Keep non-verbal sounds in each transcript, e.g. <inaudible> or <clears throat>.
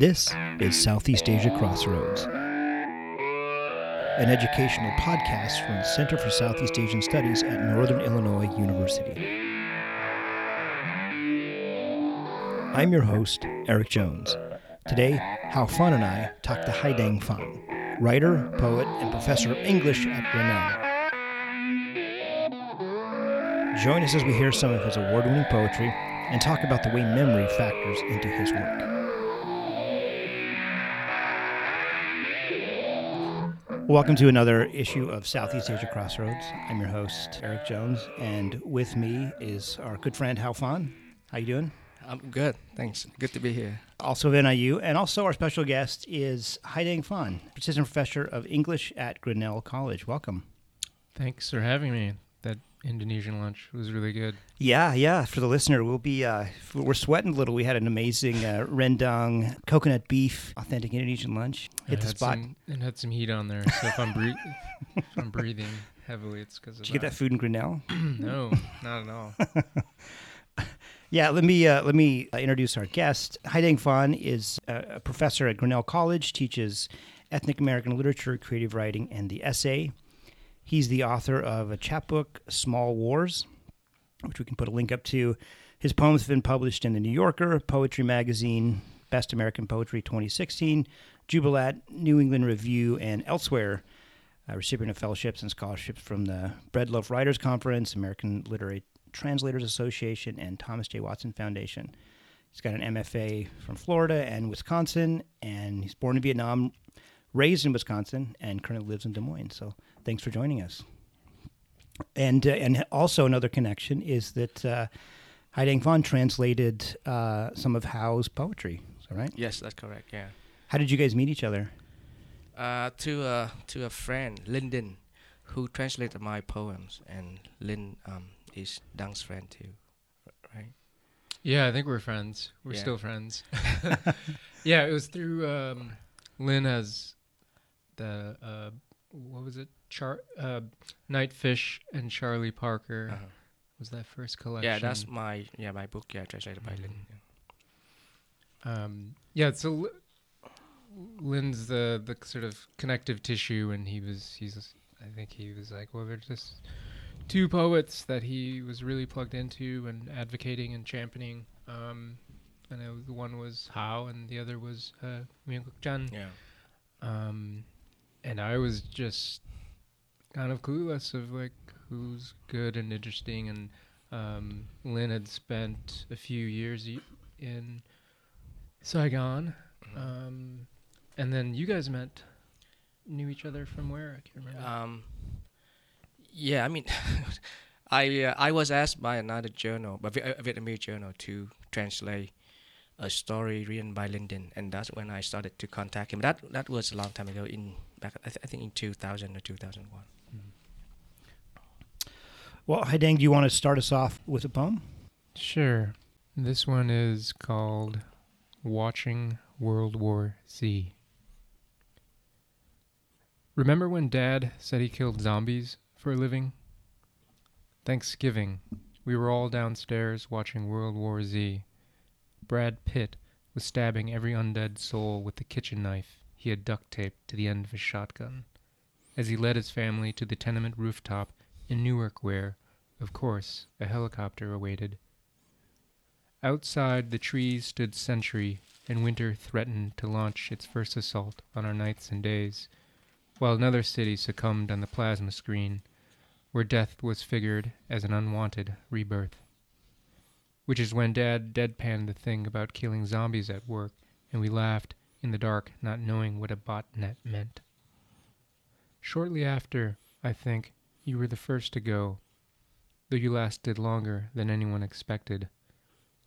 This is Southeast Asia Crossroads, an educational podcast from the Center for Southeast Asian Studies at Northern Illinois University. I'm your host, Eric Jones. Today, Hao Phan and I talk to Hai-Dang Phan, writer, poet, and professor of English at Grinnell. Join us as we hear some of his award winning poetry and talk about the way memory factors into his work. Welcome to another issue of Southeast Asia Crossroads. I'm your host, Eric Jones, and with me is our good friend Hao Phan. How you doing? I'm good. Thanks. Good to be here. Also of NIU, and also our special guest is Hai-Dang Phan, assistant professor of English at Grinnell College. Welcome. Thanks for having me. That Indonesian lunch was really good. Yeah, yeah. For the listener, we'll be uh, we're sweating a little. We had an amazing uh, rendang, coconut beef, authentic Indonesian lunch. Hit it the spot. Some, it had some heat on there, so if I'm, bre- if I'm breathing heavily, it's because of Did you get that food in Grinnell? <clears throat> <laughs> no, not at all. <laughs> Yeah, let me uh, let me uh, introduce our guest. Hai-Dang Phan is a, a professor at Grinnell College, teaches ethnic American literature, creative writing, and the essay. He's the author of a chapbook, Small Wars, which we can put a link up to. His poems have been published in the New Yorker, Poetry Magazine, Best American Poetry 2016, Jubilat, New England Review, and elsewhere. A recipient of fellowships and scholarships from the Breadloaf Writers Conference, American Literary Translators Association, and Thomas J. Watson Foundation. He's got an MFA from Florida and Wisconsin, and he's born in Vietnam, raised in Wisconsin, and currently lives in Des Moines. So thanks for joining us. And uh, and also another connection is that uh, Hai-Dang Phan translated uh, some of Hao's poetry. Is that right? Yes, that's correct. Yeah. How did you guys meet each other? Uh, to a to a friend, Linh Dinh, who translated my poems, and Linh um, is Dang's friend too, right? Yeah, I think we're friends. We're Yeah. still friends. <laughs> <laughs> yeah, it was through um, Linh has the uh, what was it? Char uh, Nightfish and Charlie Parker Uh-huh. was that first collection. Yeah, that's my yeah my book. Yeah, translated by Linh. Mhm. yeah. Um, yeah, so L- Linh's the the sort of connective tissue, and he was he's I think he was like, well, they're just two poets that he was really plugged into and advocating and championing. Um, and it one was Hao, and the other was uh, Nguyen Quoc Chanh. Yeah. Um, and I was just kind of clueless of like who's good and interesting. And um, Linh had spent a few years in Saigon, Mhm. um, and then you guys met, knew each other from where? I can't remember. Um, yeah, I mean, <laughs> I uh, I was asked by another journal, a Vietnamese journal, to translate a story written by Linh Dinh, and that's when I started to contact him. That that was a long time ago, in back I, th- I think in 2000 or 2001. Mm-hmm. Well, Hai-Dang, do you want to start us off with a poem? Sure. This one is called Watching World War Z. Remember when Dad said he killed zombies for a living? Thanksgiving, we were all downstairs watching World War Z. Brad Pitt was stabbing every undead soul with the kitchen knife he had duct taped to the end of his shotgun as he led his family to the tenement rooftop in Newark where, of course, a helicopter awaited. Outside, the trees stood sentry, and winter threatened to launch its first assault on our nights and days, while another city succumbed on the plasma screen, where death was figured as an unwanted rebirth. Which is when Dad deadpanned the thing about killing zombies at work, and we laughed in the dark, not knowing what a botnet meant. Shortly after, I think, you were the first to go, though you lasted longer than anyone expected,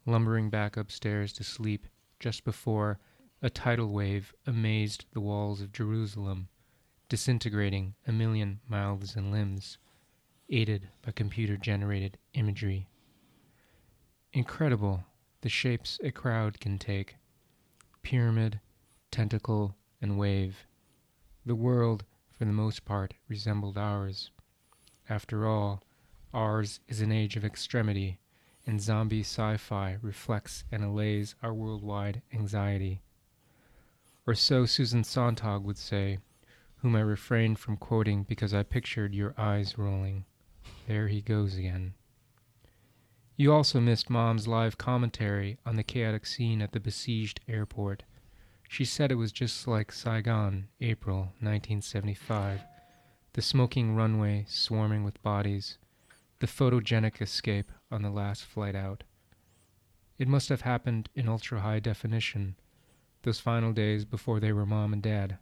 lumbering back upstairs to sleep just before a tidal wave amazed the walls of Jerusalem, disintegrating a million mouths and limbs, aided by computer generated imagery. Incredible the shapes a crowd can take pyramid, tentacle, and wave. The world, for the most part, resembled ours. After all, ours is an age of extremity, and zombie sci fi reflects and allays our worldwide anxiety. Or so Susan Sontag would say, whom I refrained from quoting because I pictured your eyes rolling. There he goes again. You also missed Mom's live commentary on the chaotic scene at the besieged airport. She said it was just like Saigon, April 1975. The smoking runway swarming with bodies. The photogenic escape on the last flight out. It must have happened in ultra high definition, those final days before they were mom and dad.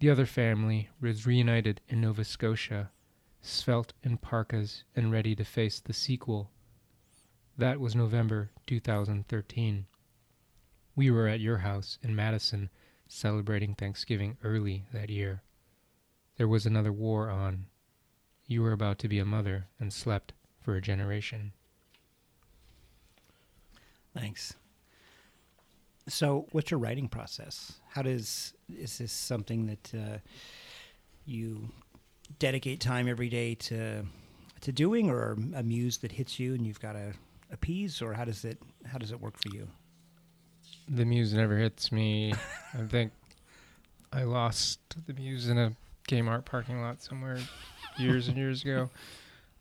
The other family was reunited in Nova Scotia, svelte in parkas and ready to face the sequel. That was November 2013. We were at your house in Madison celebrating Thanksgiving early that year. There was another war on. You were about to be a mother and slept for a generation. Thanks. So, what's your writing process? How does is this something that uh, you dedicate time every day to to doing, or a muse that hits you and you've got to appease, or how does it how does it work for you? The muse never hits me. I think I lost the muse in a Kmart parking lot somewhere years and years ago.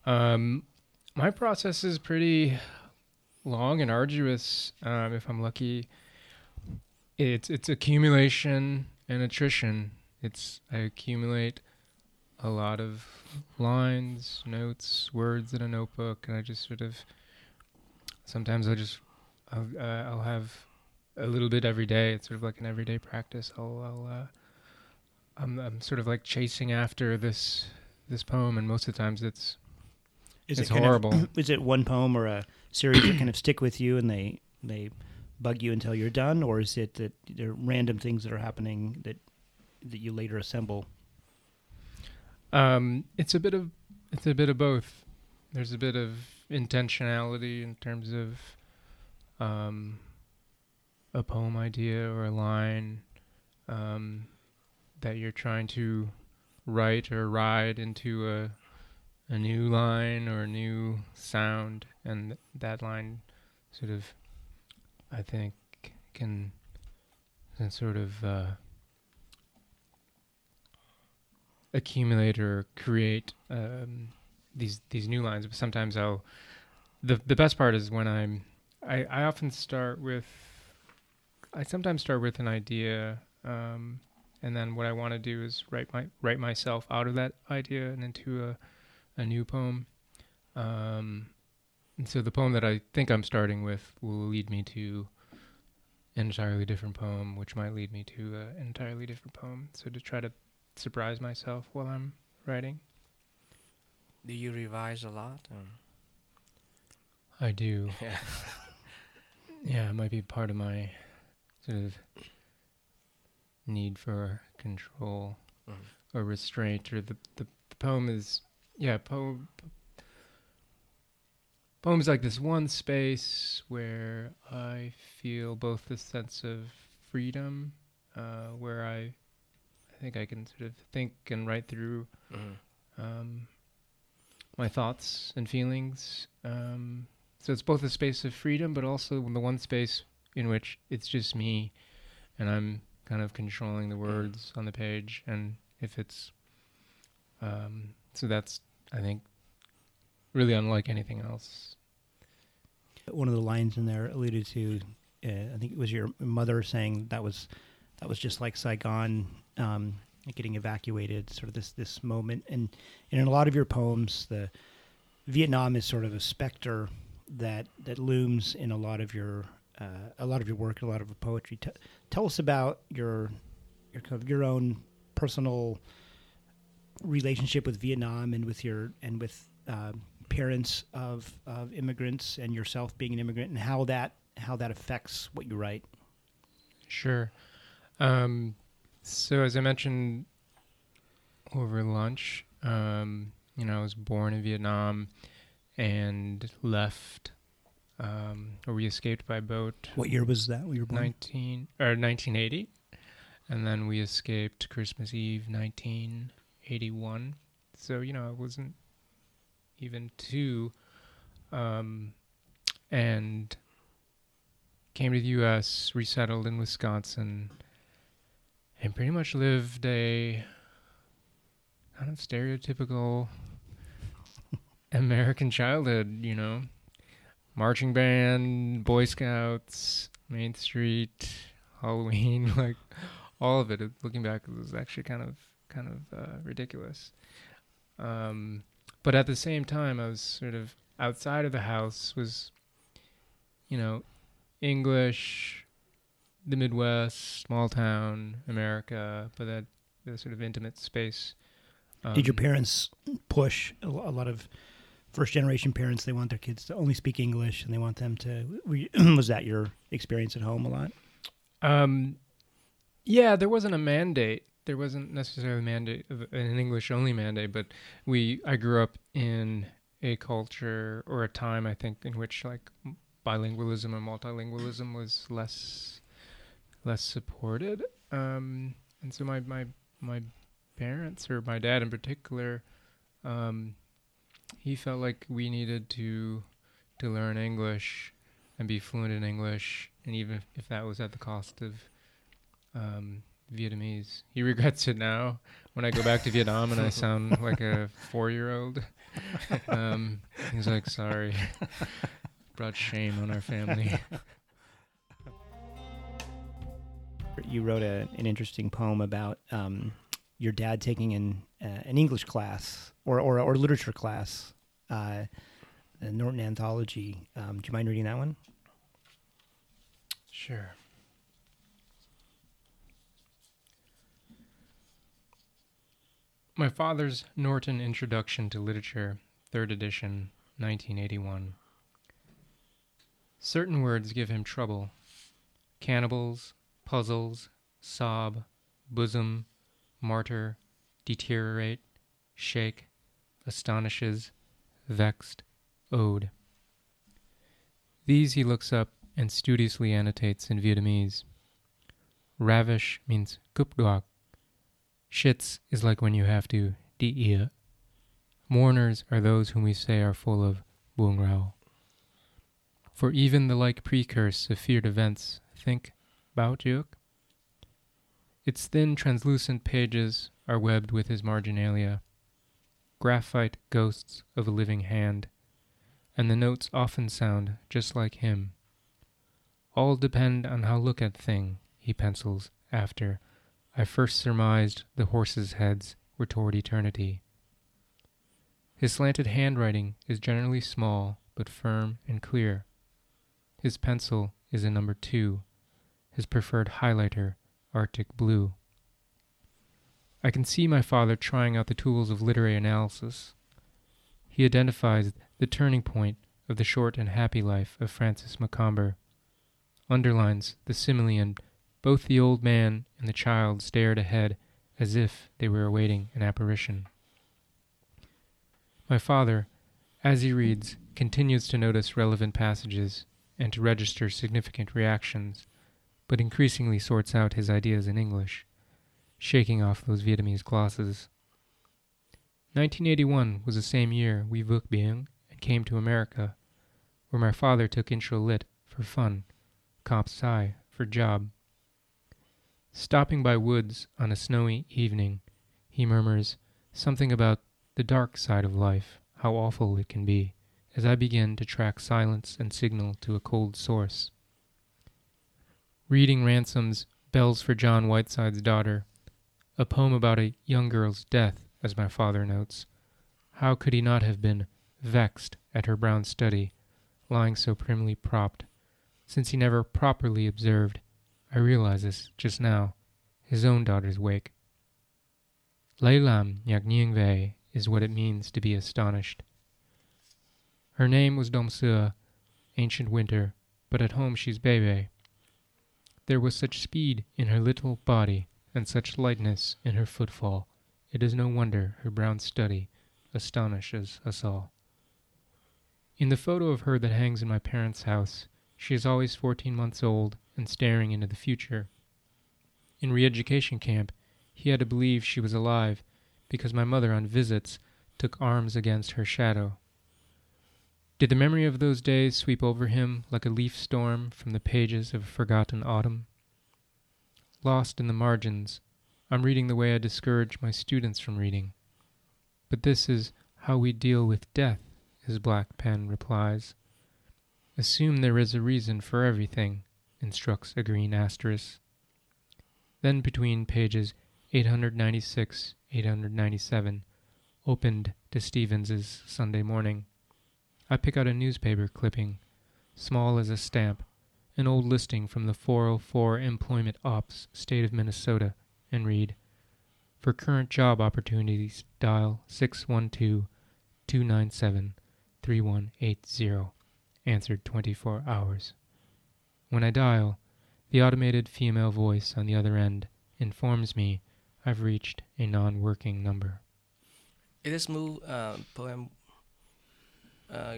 Um, my process is pretty long and arduous. Um, if I'm lucky, it's it's accumulation and attrition. It's I accumulate a lot of lines, notes, words in a notebook, and I just sort of sometimes I just I'll, uh, I'll have a little bit every day. It's sort of like an everyday practice. I'll, I'll uh, I'm I'm sort of like chasing after this this poem, and most of the times it's Is It's it horrible. Of, <clears throat> is it one poem or a series that kind of stick with you and they they bug you until you're done, or is it that there are random things that are happening that that you later assemble? Um, it's a bit of it's a bit of both. There's a bit of intentionality in terms of um, a poem idea or a line um, that you're trying to write or ride into a a new line or a new sound, and that line sort of, I think, can, can sort of. Uh, accumulate or create um, these these new lines. But sometimes I'll the the best part is when I'm I, I often start with I sometimes start with an idea um, and then what I want to do is write my write myself out of that idea and into a a new poem. Um, and so the poem that I think I'm starting with will lead me to an entirely different poem, which might lead me to an entirely different poem. So to try to surprise myself while I'm writing. Do you revise a lot? Or? I do. <laughs> Yeah. Yeah, it might be part of my sort of need for control Mhm. or restraint. Or the, the, the poem is, yeah, poem. Poem is like this one space where I feel both the sense of freedom, uh, where I, I think I can sort of think and write through Mhm. um, my thoughts and feelings. Um, so it's both a space of freedom, but also the one space in which it's just me, and I'm kind of controlling the words on the page. And if it's, um, so that's I think really unlike anything else. One of the lines in there alluded to, uh, I think it was your mother saying that was that was just like Saigon um, getting evacuated, sort of this this moment. And, and in a lot of your poems, the Vietnam is sort of a specter that that looms in a lot of your uh, a lot of your work, a lot of your poetry. T- tell us about your your kind of your own personal relationship with Vietnam and with your and with um, parents of of immigrants and yourself being an immigrant and how that how that affects what you write. Sure. Um, so as I mentioned over lunch, um, you know, I was born in Vietnam and left, um, or we escaped by boat. What year was that? We were born. 19 or 1980, and then we escaped Christmas Eve 1981. So you know, I wasn't even two, um, and came to the U.S., resettled in Wisconsin, and pretty much lived a kind of stereotypical <laughs> American childhood, you know. Marching band, Boy Scouts, Main Street, Halloween, <laughs> like all of it. Looking back, it was actually kind of kind of uh, ridiculous. Um, but at the same time, I was sort of outside of the house. Was you know English, the Midwest, small town, America, but that the sort of intimate space. Um, Did your parents push a, lot of first generation parents? They want their kids to only speak English, and they want them to. <clears throat> <clears throat> Was that your experience at home a lot? Um, yeah, there wasn't a mandate. There wasn't necessarily a mandate, an English only mandate, but we. I grew up in a culture or a time, I think, in which like bilingualism and multilingualism was less less supported. Um, and so my my my parents or my dad in particular, um, he felt like we needed to to learn English and be fluent in English, and even if that was at the cost of um, Vietnamese. He <laughs> regrets it now when I go back to Vietnam and I <laughs> sound like a four year old. Um, he's like, sorry. <laughs> Brought shame on our family. You wrote a, an interesting poem about um, your dad taking an uh, an English class or or, or literature class, uh, the Norton Anthology. Um, do you mind reading that one? Sure. My father's Norton Introduction to Literature, 3rd edition, 1981. Certain words give him trouble cannibals, puzzles, sob, bosom, martyr, deteriorate, shake, astonishes, vexed, ode. These he looks up and studiously annotates in Vietnamese. Ravish means kupduak. Shits is like when you have to diia. Mourners are those whom we say are full of buong rao. For even the like precurse of feared events, think bao juk. Its thin, translucent pages are webbed with his marginalia, graphite ghosts of a living hand, and the notes often sound just like him. All depend on how look at thing, he pencils after. I first surmised the horses' heads were toward eternity. His slanted handwriting is generally small, but firm and clear. His pencil is a number two, his preferred highlighter, Arctic blue. I can see my father trying out the tools of literary analysis. He identifies the turning point of the short and happy life of Francis Macomber, underlines the simile and both the old man and the child stared ahead as if they were awaiting an apparition. My father, as he reads, continues to notice relevant passages and to register significant reactions, but increasingly sorts out his ideas in English, shaking off those Vietnamese glosses. 1981 was the same year we vượt biển and came to America, where my father took intro lit for fun, comp sci for job. Stopping by Woods on a snowy evening, he murmurs something about the dark side of life, how awful it can be, as I begin to track silence and signal to a cold source. Reading Ransom's Bells for John Whiteside's Daughter, a poem about a young girl's death, as my father notes, how could he not have been vexed at her brown study, lying so primly propped, since he never properly observed I realize this just now. His own daughter's wake. Ngạc về is what it means to be astonished. Her name was Domsua, ancient winter, but at home she's Bebe. There was such speed in her little body and such lightness in her footfall. It is no wonder her brown study astonishes us all. In the photo of her that hangs in my parents' house, she is always 14 months old and staring into the future. In re education camp, he had to believe she was alive because my mother, on visits, took arms against her shadow. Did the memory of those days sweep over him like a leaf storm from the pages of a forgotten autumn? Lost in the margins I'm reading the way I discourage my students from reading. But this is how we deal with death, his black pen replies. Assume there is a reason for everything, instructs a green asterisk. Then between pages 896, 897, opened to Stevens's Sunday morning, I pick out a newspaper clipping, small as a stamp, an old listing from the 404 Employment Ops, State of Minnesota, and read, For current job opportunities, dial 612 297 3180. Answered 24 hours. When I dial, the automated female voice on the other end informs me I've reached a non working number. It is move uh, poem. Uh,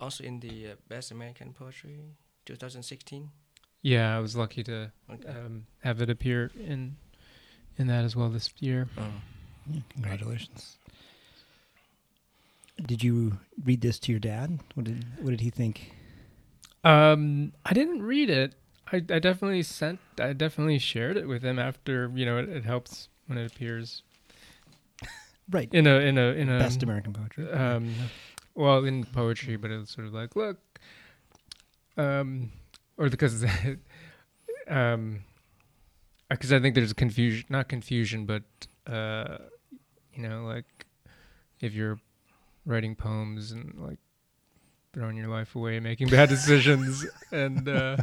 also in the uh, Best American Poetry 2016. Yeah, I was lucky to Okay. um, have it appear in in that as well this year. Oh. Yeah, congratulations. Did you read this to your dad? What did What did he think? Um, I didn't read it. I, I definitely sent. I definitely shared it with him after. You know, it, it helps when it appears Right. in a in a in a Best American poetry. um, well, in poetry, but it's sort of like, look, um, or because, <laughs> um, because I think there's confusion, not confusion, but uh, you know, like if you're writing poems and like throwing your life away, making bad <laughs> decisions, and uh,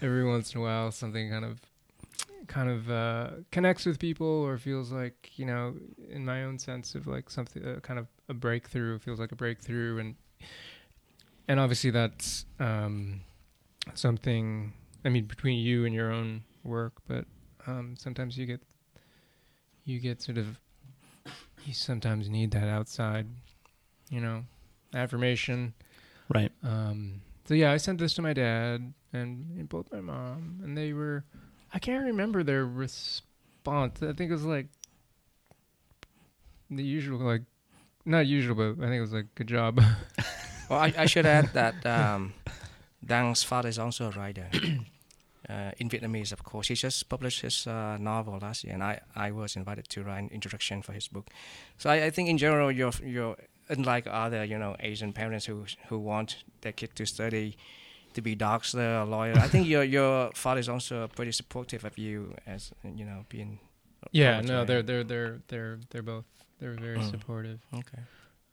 every once in a while something kind of kind of uh, connects with people or feels like you know in my own sense of like something uh, kind of a breakthrough feels like a breakthrough and and obviously that's um, something i mean between you and your own work but um, sometimes you get you get sort of you sometimes need that outside you know affirmation right. um, so yeah, I sent this to my dad and, and both my mom, and they were. I can't remember their response. I think it was like the usual, like not usual, but I think it was like good job. <laughs> Well, I, I should add that um, Dang's father is also a writer. <coughs> Uh, in Vietnamese, of course. He just published his uh, novel last year, and I, I was invited to write an introduction for his book. So I, I think in general, you're, you're unlike other you know Asian parents who who want their kid to study to be doctor a lawyer. I think your your father is also pretty supportive of you as you know being. yeah, no, right? they're they're they're they're they're both they're very Mm. supportive. okay.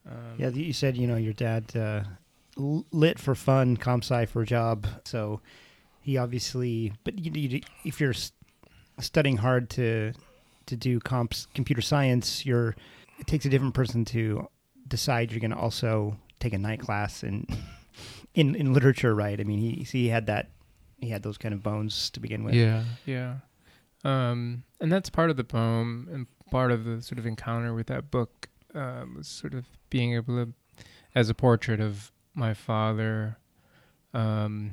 Um, Yeah, you said you know your dad uh, lit for fun, comp sci for a job. So he obviously, but you, you, if you're studying hard to to do comps computer science, you're it takes a different person to decide you're going to also take a night class in in in literature, right? I mean, he he had that he had those kind of bones to begin with. Yeah, yeah. Um, and that's part of the poem and part of the sort of encounter with that book um, was sort of being able to, as a portrait of my father, um,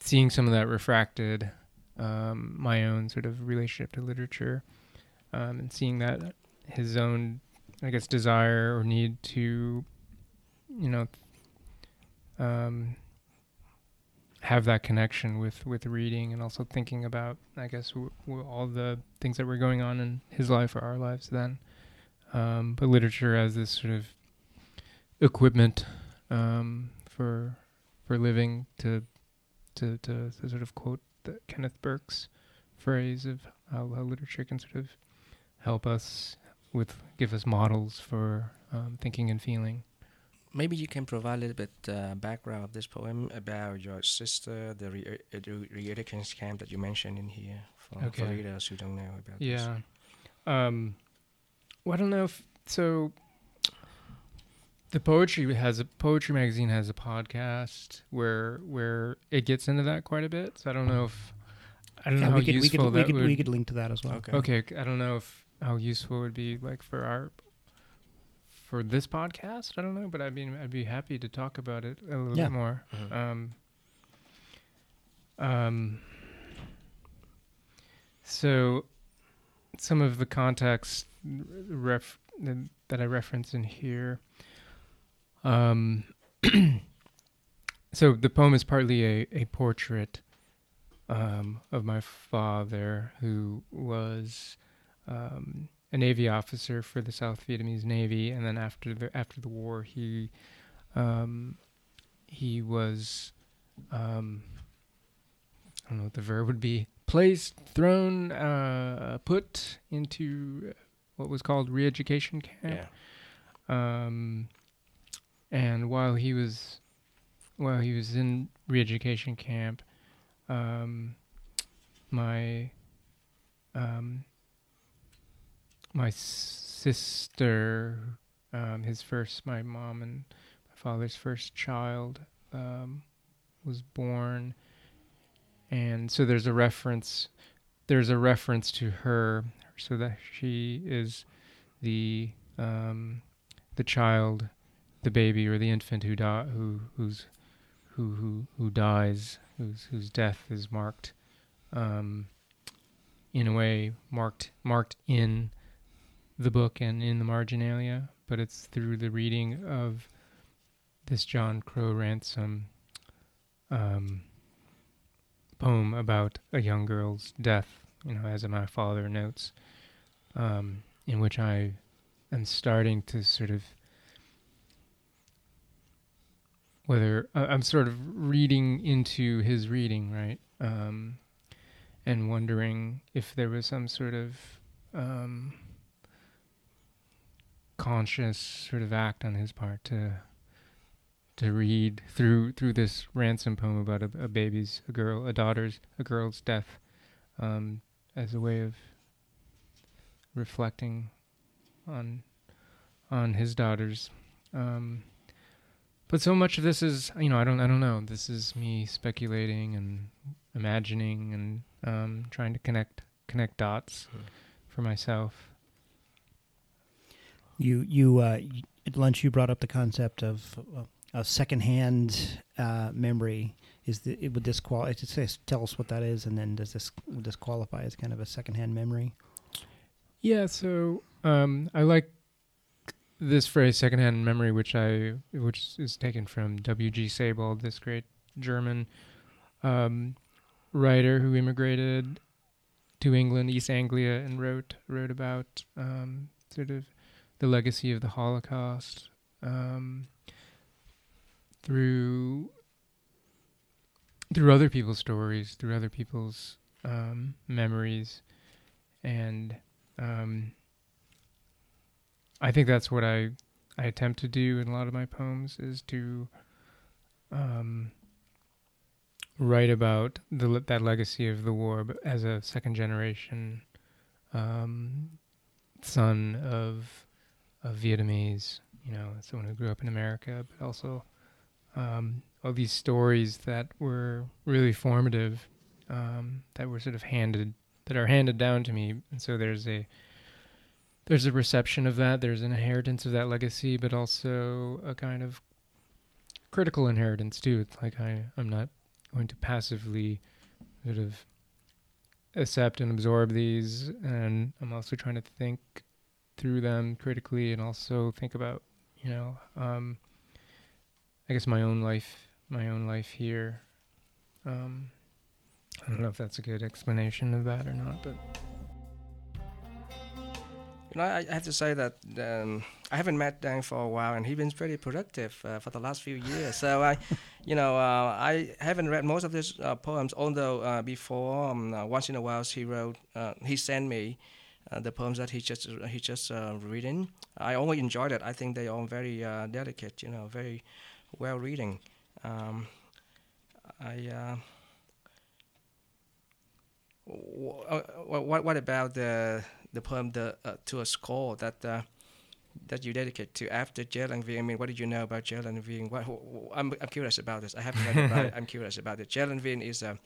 seeing some of that refracted, um, my own sort of relationship to literature, um, and seeing that his own, I guess, desire or need to, you know, um, have that connection with with reading and also thinking about I guess w- w- all the things that were going on in his life or our lives then. Um, but literature as this sort of equipment um, for for living to, to to to sort of quote the Kenneth Burke's phrase of how, how literature can sort of help us with give us models for um, thinking and feeling. Maybe you can provide a little bit uh, background of this poem about your sister, the re- uh, re-education camp that you mentioned in here for, for readers who don't know about this. Yeah. Um, well, I don't know if so. The poetry has a poetry magazine has a podcast where where it gets into that quite a bit. So I don't know if I don't Yeah, know how we could we useful could we that could, would. we could link to that as well. Okay. okay, I don't know if how useful it would be like for our for this podcast. I don't know, but I mean, I'd be happy to talk about it a little Yeah. bit more. Mhm. Um, um, so, some of the context ref that I reference in here. Um, <clears throat> so the poem is partly a, a portrait um, of my father, who was um, a Navy officer for the South Vietnamese Navy, and then after the after the war, he um, he was um, I don't know what the verb would be placed, thrown, uh, put into what was called re-education camp. Yeah. Um, and while he was while he was in re-education camp, um, my um, my sister, um, his first, my mom and my father's first child, um, was born, and so there's a reference. There's a reference to her, so that she is the um, the child, the baby or the infant who who who's who who who dies, whose whose death is marked, um, in a way marked marked in the book and in the marginalia, but it's through the reading of this John Crowe Ransom um, poem about a young girl's death, you know, as my father notes, um, in which I am starting to sort of whether uh, I'm sort of reading into his reading, right? Um, and wondering if there was some sort of um, conscious sort of act on his part to to read through through this ransom poem about a, a baby's, a girl, a daughter's, a girl's death, um, as a way of reflecting on on his daughters. Um, but so much of this is, you know, I don't, I don't know. This is me speculating and imagining and um, trying to connect connect dots Hmm. for myself. You you uh, at lunch you brought up the concept of uh, a secondhand uh, memory. Is the it would this qual? Just tell us what that is, and then does this would this qualify as kind of a secondhand memory? Yeah, so um, I like this phrase "secondhand memory," which I which is taken from W. G. Sebald, this great German um, writer who immigrated to England, East Anglia, and wrote wrote about um, sort of the legacy of the Holocaust um, through through other people's stories, through other people's um, memories, and um, I think that's what I I attempt to do in a lot of my poems is to um, write about the that legacy of the war, as a second generation um, son of of Vietnamese, you know, someone who grew up in America, but also um, all these stories that were really formative, um, that were sort of handed that are handed down to me, and so there's a there's a reception of that. There's an inheritance of that legacy, but also a kind of critical inheritance too. It's like I I'm not going to passively sort of accept and absorb these, and I'm also trying to think through them critically, and also think about you know um, I guess my own life, my own life here. Um, I don't know if that's a good explanation of that or not, but You know, I, have to say that um, I haven't met Dan for a while, and he's been pretty productive uh, for the last few years. So I, <laughs> you know, uh, I haven't read most of his uh, poems. Although uh, before, um, uh, once in a while, he wrote, uh, he sent me uh, the poems that he just he just uh, reading. I always enjoyed it. I think they are very uh, delicate. You know, very well reading. Um, I. Uh, uh, what what about the the poem the uh, to a score that uh, that you dedicate to after Che Lan Vien? I mean, what did you know about Che Lan Vien? What, wh- wh- I'm I'm curious about this. I haven't read about it. <laughs> I'm curious about it. Che Lan Vien is a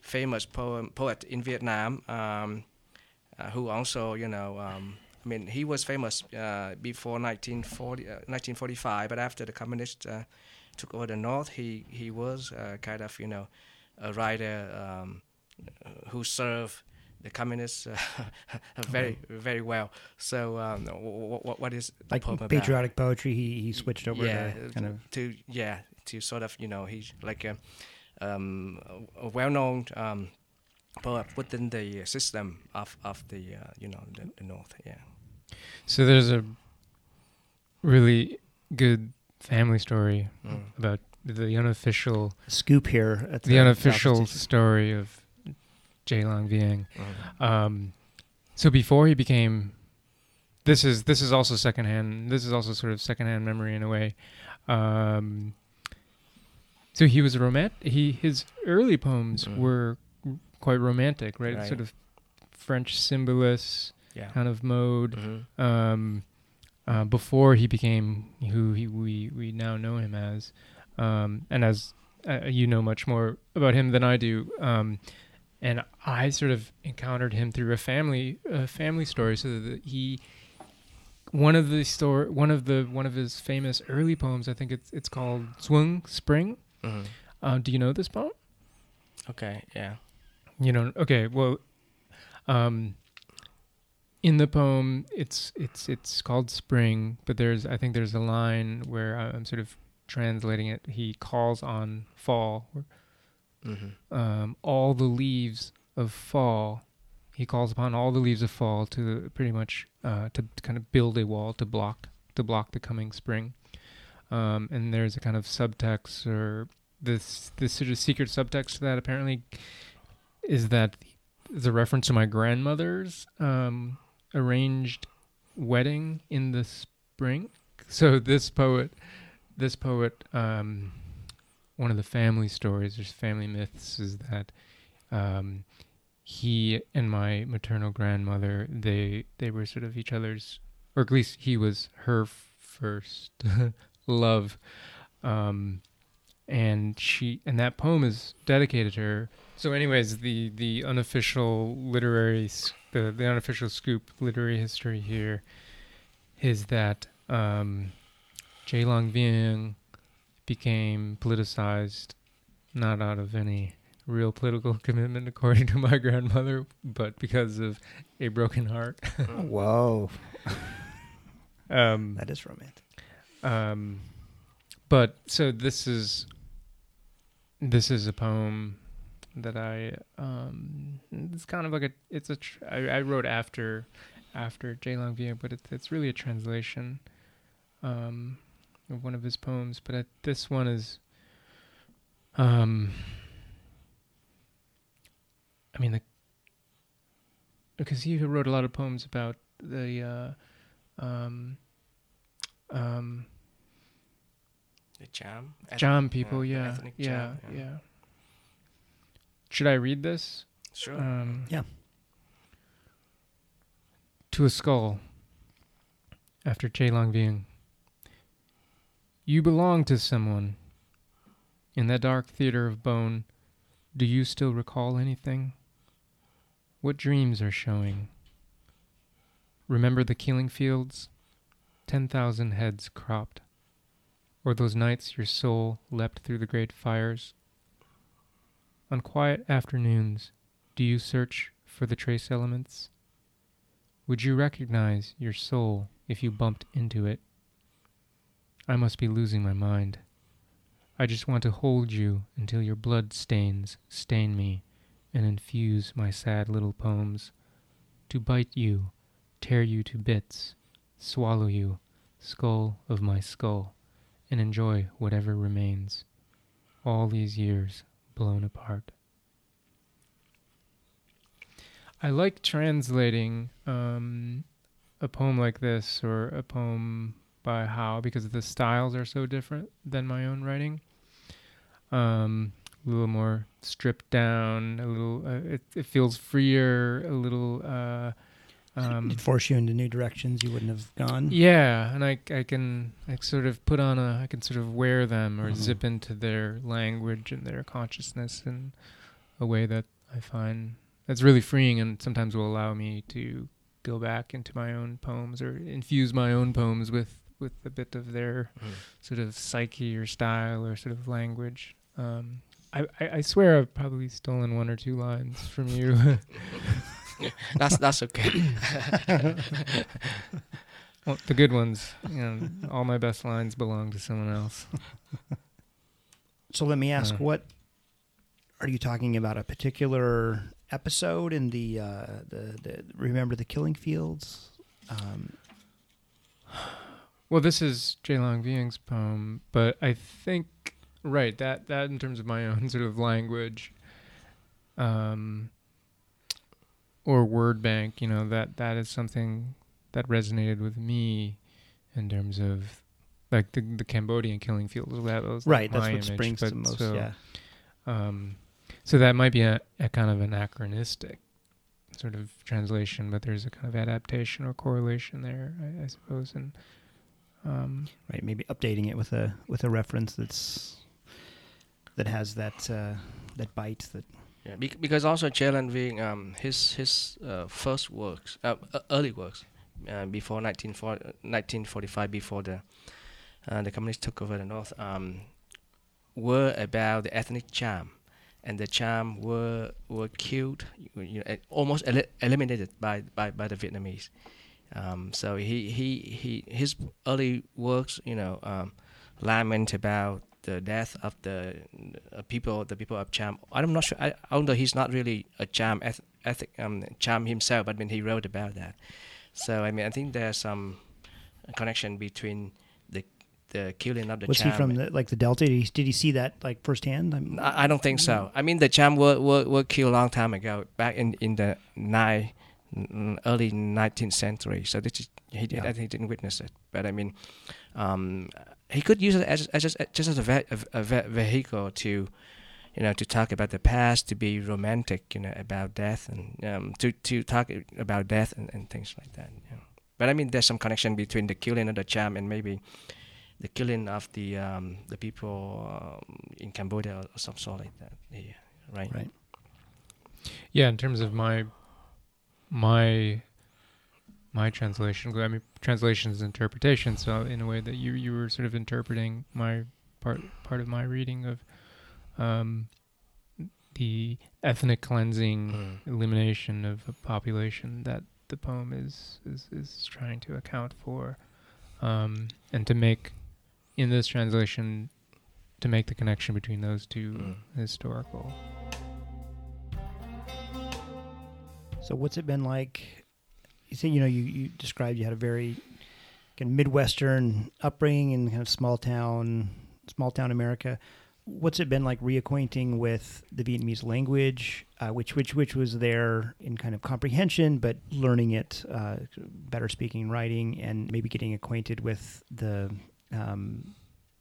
famous poem poet in Vietnam, um, uh, who also you know. Um, I mean, he was famous uh, before 1940, uh, 1945, but after the communists uh, took over the north, he he was uh, kind of you know a writer um, who served the communists uh, <laughs> very very well. So um, what, what is the Like poem about? patriotic poetry, he he switched over yeah, to kind of to yeah to sort of you know he's like a, um, a a well-known um, but within the system of of the uh, you know the, the north. Yeah. So there's a really good family story Mm. about the unofficial Scoop here at the, the unofficial story of Che Lan Vien. Mm. Um, so before he became, this is this is also secondhand. This is also sort of secondhand memory in a way. Um, so he was a romantic. He his early poems Mm. were quite romantic, right? Right. Sort of French symbolist Yeah. kind of mode. Mhm. Um, uh, before he became who he, we we now know him as, um, and as uh, you know much more about him than I do. Um, and I sort of encountered him through a family a family story. So that he, one of the story, one of the one of his famous early poems, I think it's it's called Swung Spring. Mhm. Uh, do you know this poem? Okay. Yeah. You know, okay, well, um, in the poem, it's it's it's called spring, but there's I think there's a line where I'm sort of translating it. He calls on fall, hmm um, all the leaves of fall. He calls upon all the leaves of fall to pretty much uh, to kind of build a wall to block to block the coming spring. Um, and there's a kind of subtext or this this sort of secret subtext to that apparently is that a reference to my grandmother's um, arranged wedding in the spring. So this poet, this poet, um, one of the family stories, there's family myths, is that um, he and my maternal grandmother, they they were sort of each other's, or at least he was her first <laughs> love, um, and she and that poem is dedicated to her. So, anyways, the the unofficial literary, the the unofficial scoop literary history here is that um, Che Lan Vien became politicized, not out of any real political <laughs> commitment, according to my grandmother, but because of a broken heart. Whoa, <laughs> Um, that is romantic. um, but so this is this is a poem that I um, it's kind of like a it's a tr- I, I wrote after after Che Lan Vien, but it's it's really a translation um, of one of his poems. But I, this one is um, I mean the because he wrote a lot of poems about the uh, um, um, The Cham. Cham people, yeah, yeah, ethnic yeah, Cham, yeah, yeah. Should I read this? Sure. Um, Yeah. To a skull. After Che Lan Vien. You belong to someone. In that dark theater of bone, do you still recall anything? What dreams are showing? Remember the killing fields? Ten thousand heads cropped. Or those nights your soul leapt through the great fires? On quiet afternoons, do you search for the trace elements? Would you recognize your soul if you bumped into it? I must be losing my mind. I just want to hold you until your blood stains stain me and infuse my sad little poems. To bite you, tear you to bits, swallow you, skull of my skull, and enjoy whatever remains. All these years blown apart. I like translating um, a poem like this or a poem by Hao because the styles are so different than my own writing. Um, a little more stripped down, a little. Uh, it, it feels freer, a little. Uh, um, it forced you into new directions you wouldn't have gone. yeah, and I I can I sort of put on a I can sort of wear them or Mhm. zip into their language and their consciousness in a way that I find that's really freeing and sometimes will allow me to go back into my own poems or infuse my own poems with with a bit of their Mm. sort of psyche or style or sort of language. Um, I, I, I swear I've probably stolen one or two lines from you. <laughs> <laughs> that's that's okay. <laughs> well, the good ones. You know, all my best lines belong to someone else. <laughs> So let me ask, Uh. what are you talking about a particular episode in the uh, the, the Remember the Killing Fields? Um, Well, this is Che Lan Vien's poem, but I think right that that in terms of my own sort of language, um, or word bank, you know that that is something that resonated with me in terms of like the the Cambodian killing fields. That was like, right, that's what image, springs to most. so, yeah, Um, so that might be a, a kind of anachronistic sort of translation, but there's a kind of adaptation or correlation there, I, I suppose. And um, right. Maybe updating it with a with a reference that's that has that uh, that bite that Yeah, bec- because also Che Lan Vien, um, his his uh, first works, uh, uh, early works, uh, before 1940, 1945, before the uh, the communists took over the north, um, were about the ethnic Cham, and the Cham were were killed, you know, almost eli- eliminated by, by, by the Vietnamese. Um, so he, he, he his early works, you know, um, lament about the death of the uh, people, the people of Cham. I'm not sure. I, although he's not really a Cham eth- ethic um, Cham himself, but I mean he wrote about that. So I mean I think there's some connection between the the killing of the was Cham. he from the like the Delta? Did he, did he see that like firsthand? I'm, I, I don't think so. I mean, the Cham were, were, were killed a long time ago, back in, in the ni- n- early 19th century. So this is, he, did, Yeah. he didn't witness it. But I mean, um, he could use it as, as just, just as a, ve- a, ve- vehicle to, you know, to talk about the past, to be romantic, you know, about death, and um, to to talk about death and, and things like that. You know. But I mean, there's some connection between the killing of the Cham and maybe the killing of the um, the people um, in Cambodia or some sort like that. Yeah, right. Right. yeah, in terms of my my my translation, I mean, translation is interpretation. So in a way that you you were sort of interpreting my part part of my reading of um, the ethnic cleansing Mm. elimination of a population that the poem is is, is trying to account for, um, and to make in this translation to make the connection between those two Mm. historical. So what's it been like? You you know you, you described you had a very kind of midwestern upbringing in kind of small town, small town America. What's it been like reacquainting with the Vietnamese language, uh, which which which was there in kind of comprehension, but learning it, uh, better speaking and writing, and maybe getting acquainted with the um,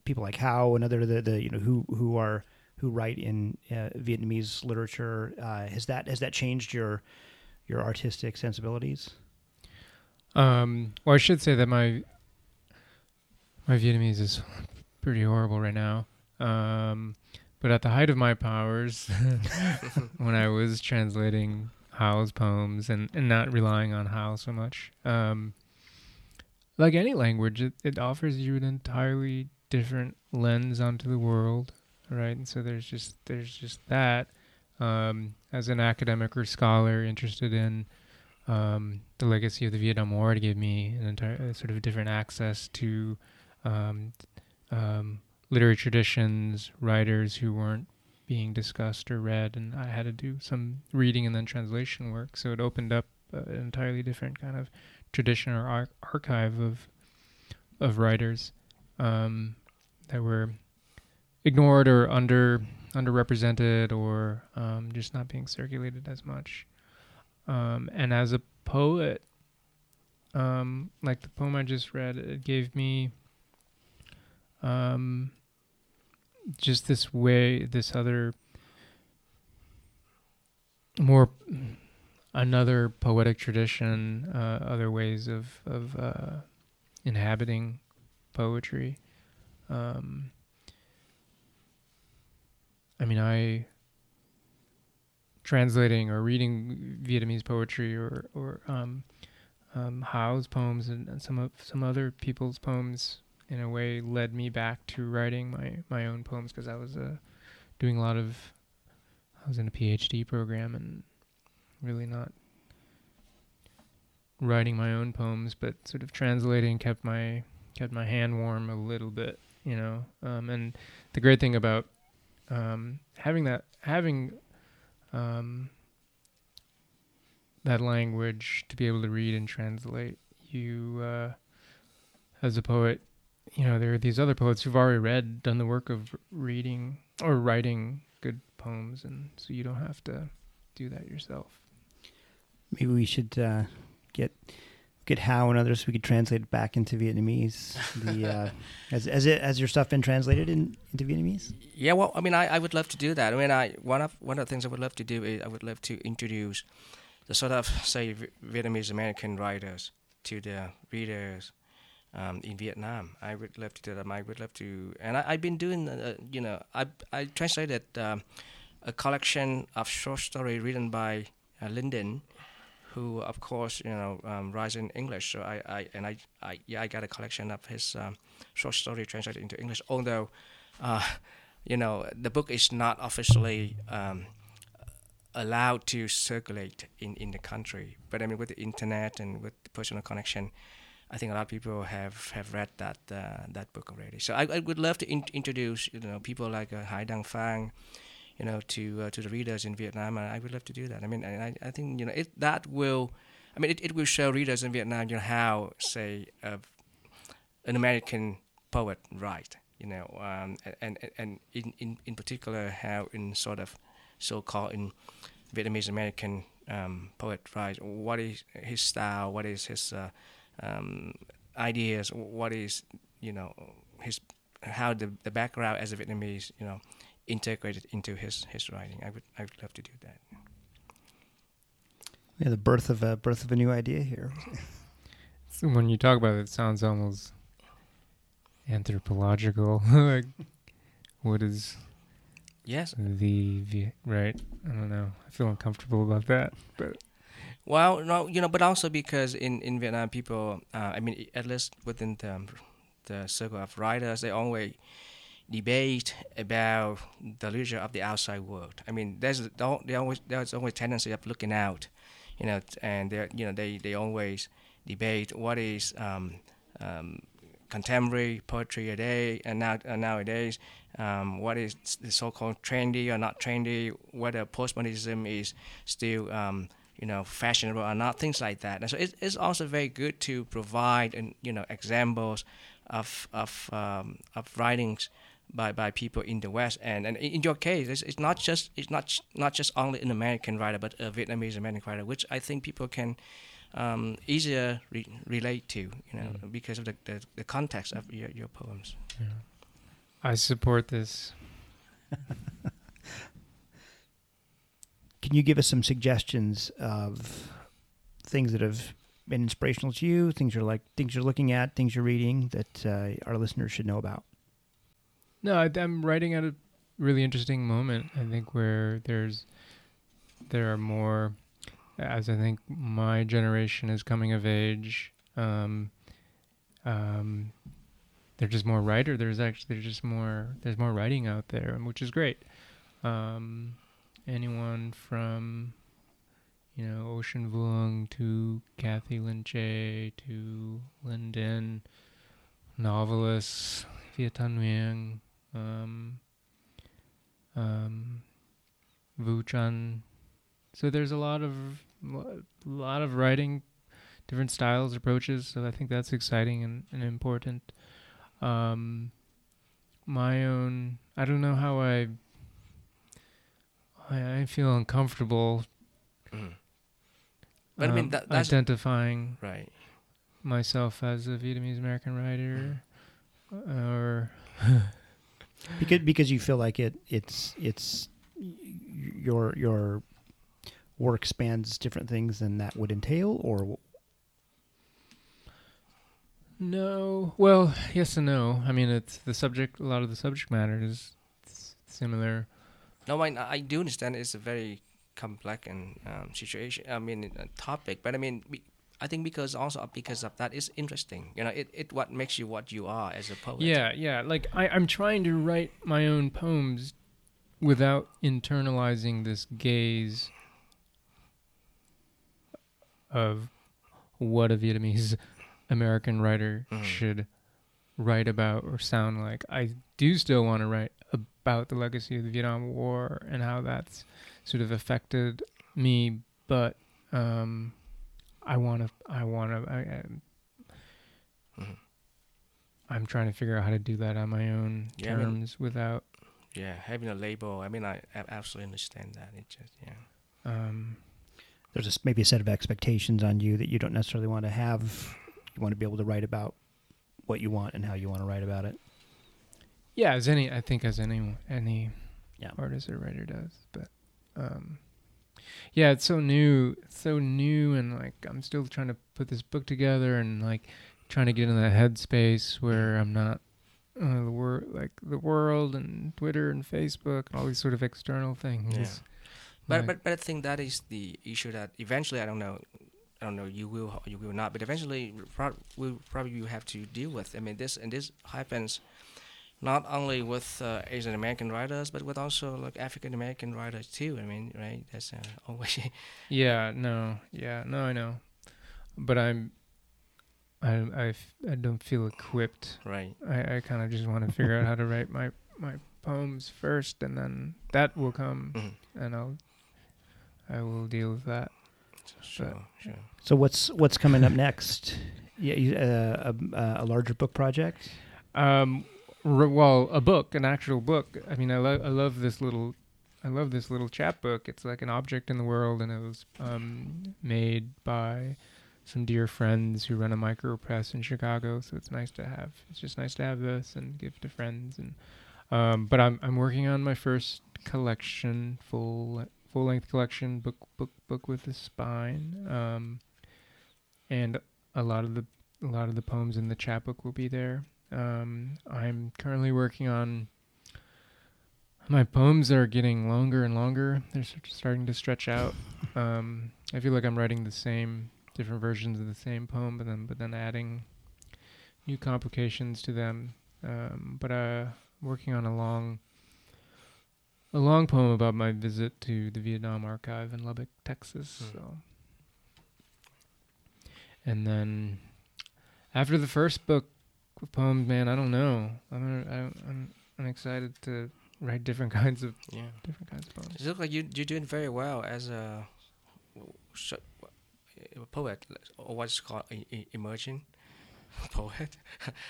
people like Hao and other the, the you know who who are who write in uh, Vietnamese literature. Uh, has that has that changed your your artistic sensibilities? Um, well, I should say that my my Vietnamese is pretty horrible right now. Um, but at the height of my powers, <laughs> when I was translating Hao's poems and, and not relying on Howe so much, um, like any language, it, it offers you an entirely different lens onto the world, right? And so there's just there's just that. Um, as an academic or scholar interested in um, the legacy of the Vietnam War to give me an entire sort of different access to um, um, literary traditions, writers who weren't being discussed or read, and I had to do some reading and then translation work. So it opened up uh, an entirely different kind of tradition or ar- archive of of writers um, that were ignored or under underrepresented or um, just not being circulated as much. Um, and as a poet, um, like the poem I just read, it gave me um, just this way, this other more another poetic tradition, uh, other ways of of uh, inhabiting poetry. Um, I mean, I translating or reading Vietnamese poetry or or um, um, Hao's poems and, and some of some other people's poems in a way led me back to writing my my own poems because I was uh, doing a lot of I was in a PhD program and really not writing my own poems, but sort of translating kept my kept my hand warm a little bit, you know. Um, and the great thing about um, having that having um, that language to be able to read and translate. You, uh, as a poet, you know there are these other poets who've already read, done the work of reading or writing good poems, and so you don't have to do that yourself. Maybe we should uh, get get Hao and others. We could translate it back into Vietnamese. The uh, <laughs> has has it has your stuff been translated in, into Vietnamese? Yeah, well, I mean, I, I would love to do that. I mean, I one of one of the things I would love to do is I would love to introduce the sort of say V- Vietnamese American writers to the readers um, in Vietnam. I would love to do that. I would love to, and I, I've been doing, uh, you know, I I translated um, a collection of short story written by uh, Linh Dinh, who of course you know um, writes in English. So I, I and I, I yeah I got a collection of his um, short story translated into English. Although, uh, you know, the book is not officially um, allowed to circulate in, in the country. But I mean, with the internet and with personal connection, I think a lot of people have, have read that uh, that book already. So I, I would love to in- introduce you know people like uh, Hai-Dang Phan, you know, to uh, to the readers in Vietnam. And I would love to do that. I mean, I, I think you know it that will, I mean, it, it will show readers in Vietnam you know how say an American poet write. You know, um, and and in, in in particular how in sort of so-called in Vietnamese American um, poet write. What is his style? What is his uh, um, ideas? What is you know his how the the background as a Vietnamese you know integrated into his his writing? I would I would love to do that. Yeah, the birth of a birth of a new idea here. <laughs> So when you talk about it, it sounds almost anthropological. <laughs> like, what is Yes. the Vi- right? I don't know. I feel uncomfortable about that, but Well, no, you know, but also because in in Vietnam, people, uh, I mean, at least within the the circle of writers, they always debate about the literature of the outside world. I mean, there's always there's always tendency of looking out, you know, and they you know they they always debate what is um, um, contemporary poetry today and now uh, nowadays. Um, what is the so-called trendy or not trendy? Whether postmodernism is still um, you know fashionable or not, things like that. And so it, it's also very good to provide and you know examples of of um, of writings by, by people in the West. And, and in your case, it's, it's not just it's not not just only an American writer, but a Vietnamese American writer, which I think people can um, easier re- relate to, you know, Mm. because of the, the, the context of your, your poems. yeah. I support this. <laughs> Can you give us some suggestions of things that have been inspirational to you? Things you're like, things you're looking at, things you're reading that uh, our listeners should know about. No, I, I'm writing at a really interesting moment. I think where there's there are more, as I think my generation is coming of age. Um, um, there's just more writer. There's actually there's just more there's more writing out there, which is great. Um, anyone from you know Ocean Vuong to Cathy Linh Che to Linh Dinh, novelists, Viet Thanh Nguyen, um, um, Vu Tran. So there's a lot of a lot of writing, different styles, approaches. So I think that's exciting and, and important. Um, my own, I don't know how I. I, I feel uncomfortable <clears throat> But I mean, um, that, that's identifying right. myself as a Vietnamese American writer, or <laughs> because because you feel like it it's it's your your work spans different things than that would entail or no. Well, yes and no. I mean, it's the subject. A lot of the subject matter is similar. No, I, I do understand it's a very complex and um, situation. I mean, a topic, but I mean, be- I think because also because of that, it's interesting. You know, it, it what makes you what you are as a poet. Yeah, yeah. Like I, I'm trying to write my own poems without internalizing this gaze of what a Vietnamese American writer Mhm. should write about or sound like. I do still want to write about the legacy of the Vietnam War and how that's sort of affected me, but um, I want to. I want to. I, I, Mhm. I'm trying to figure out how to do that on my own Yeah, I mean- terms without. Yeah, having a label. I mean, I, I absolutely understand that. It just yeah. Um, There's a s maybe a set of expectations on you that you don't necessarily want to have. You want to be able to write about what you want and how you want to write about it. yeah, as any, I think as any any Yeah. artist or writer does, but um, yeah, it's so new, it's so new, and like I'm still trying to put this book together and like trying to get in that headspace where I'm not uh, the wor- like the world and Twitter and Facebook and all these sort of external things. Yeah. But Like- but but I think that is the issue that eventually I don't know, I don't know you will you will not, but eventually pro- we'll probably will have to deal with. I mean this and this happens not only with uh, Asian American writers, but with also like African American writers too. I mean, right? That's uh, <laughs> always Yeah, no, yeah, no, I know, but I'm, I I, I don't feel equipped. right. I, I kind of just want to figure out how to write my my poems first, and then that will come, Mhm. and I'll, I will deal with that. Sure, sure. So what's what's coming up next? Yeah, you, uh, a, a larger book project. Um, r- well, a book, an actual book. I mean, I love I love this little, I love this little chapbook. It's like an object in the world, and it was um, made by some dear friends who run a micro press in Chicago. So it's nice to have. It's just nice to have this and give to friends. And um, but I'm I'm working on my first collection, full full length collection, book book book with a spine. Um, and a lot of the a lot of the poems in the chapbook will be there. Um, I'm currently working on my poems are getting longer and longer. They're starting to stretch out. Um, I feel like I'm writing the same different versions of the same poem, but then but then adding new complications to them. Um, but uh, working on a long a long poem about my visit to the Vietnam Archive in Lubbock, Texas. Hmm. So, and then after the first book poems, man, I don't know. I'm I, I'm I'm excited to write different <laughs> kinds of Yeah. different kinds of poems. It look like you you're doing very well as a, a poet, or what's called emerging <laughs> poet.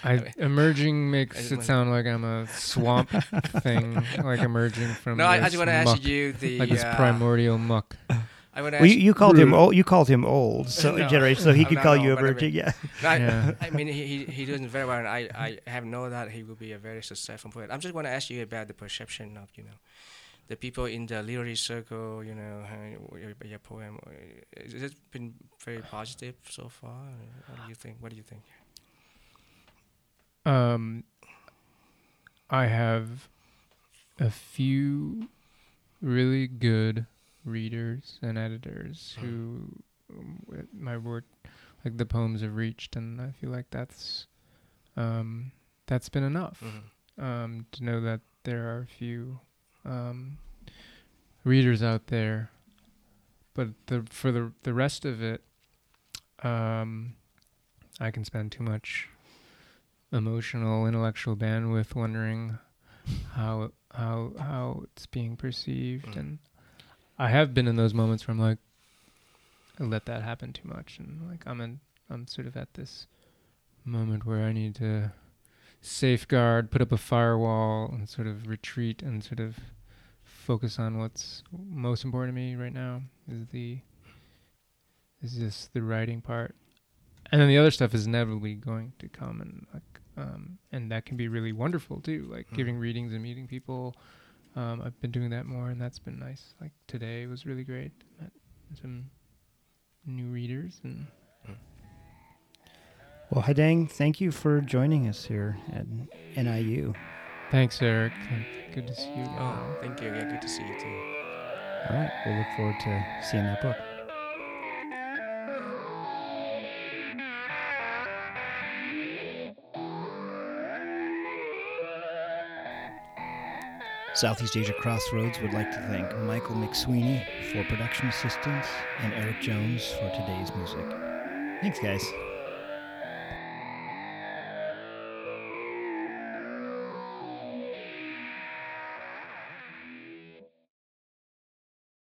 I <laughs> emerging makes it sound like I'm a swamp thing, like emerging from. no, I, I just want to ask you the. like this uh, primordial muck. I want to Well, you, you called him old. You called him old, so <laughs> No. generation. So he could call no, you but I mean- Yeah. <laughs> No, I, Yeah. <laughs> I mean, he, he he doing very well, and I, I have no that he will be a very successful poet. I'm just want to ask you about the perception of you know, the people in the literary circle. You know, your, your poem. uh, Has it been very positive so far? What do you think? What do you think? Um, I have a few really good readers and editors Hmm. who um, my work, like the poems have reached, and I feel like that's um, that's been enough. Mhm. um, to know that there are a few um, readers out there, but the for the the rest of it, um, I can spend too much emotional, intellectual bandwidth wondering how how how it's being perceived, Mm. and I have been in those moments where I'm like, I let that happen too much, and like I'm in I'm sort of at this moment where I need to safeguard, put up a firewall, and sort of retreat and sort of focus on what's most important to me right now is the is just the writing part, and then the other stuff is inevitably going to come and like um and that can be really wonderful too, like Mhm. giving readings and meeting people. Um, I've been doing that more, and that's been nice. Like today was really great. Met some new readers and Well, Hai-Dang, thank you for joining us here at NIU. thanks, Eric. Good to see you. Oh, thank you. Yeah, good to see you too. All right, we'll look forward to seeing that book. Southeast Asia Crossroads would like to thank Michael McSweeney for production assistance and Eric Jones for today's music. Thanks, guys.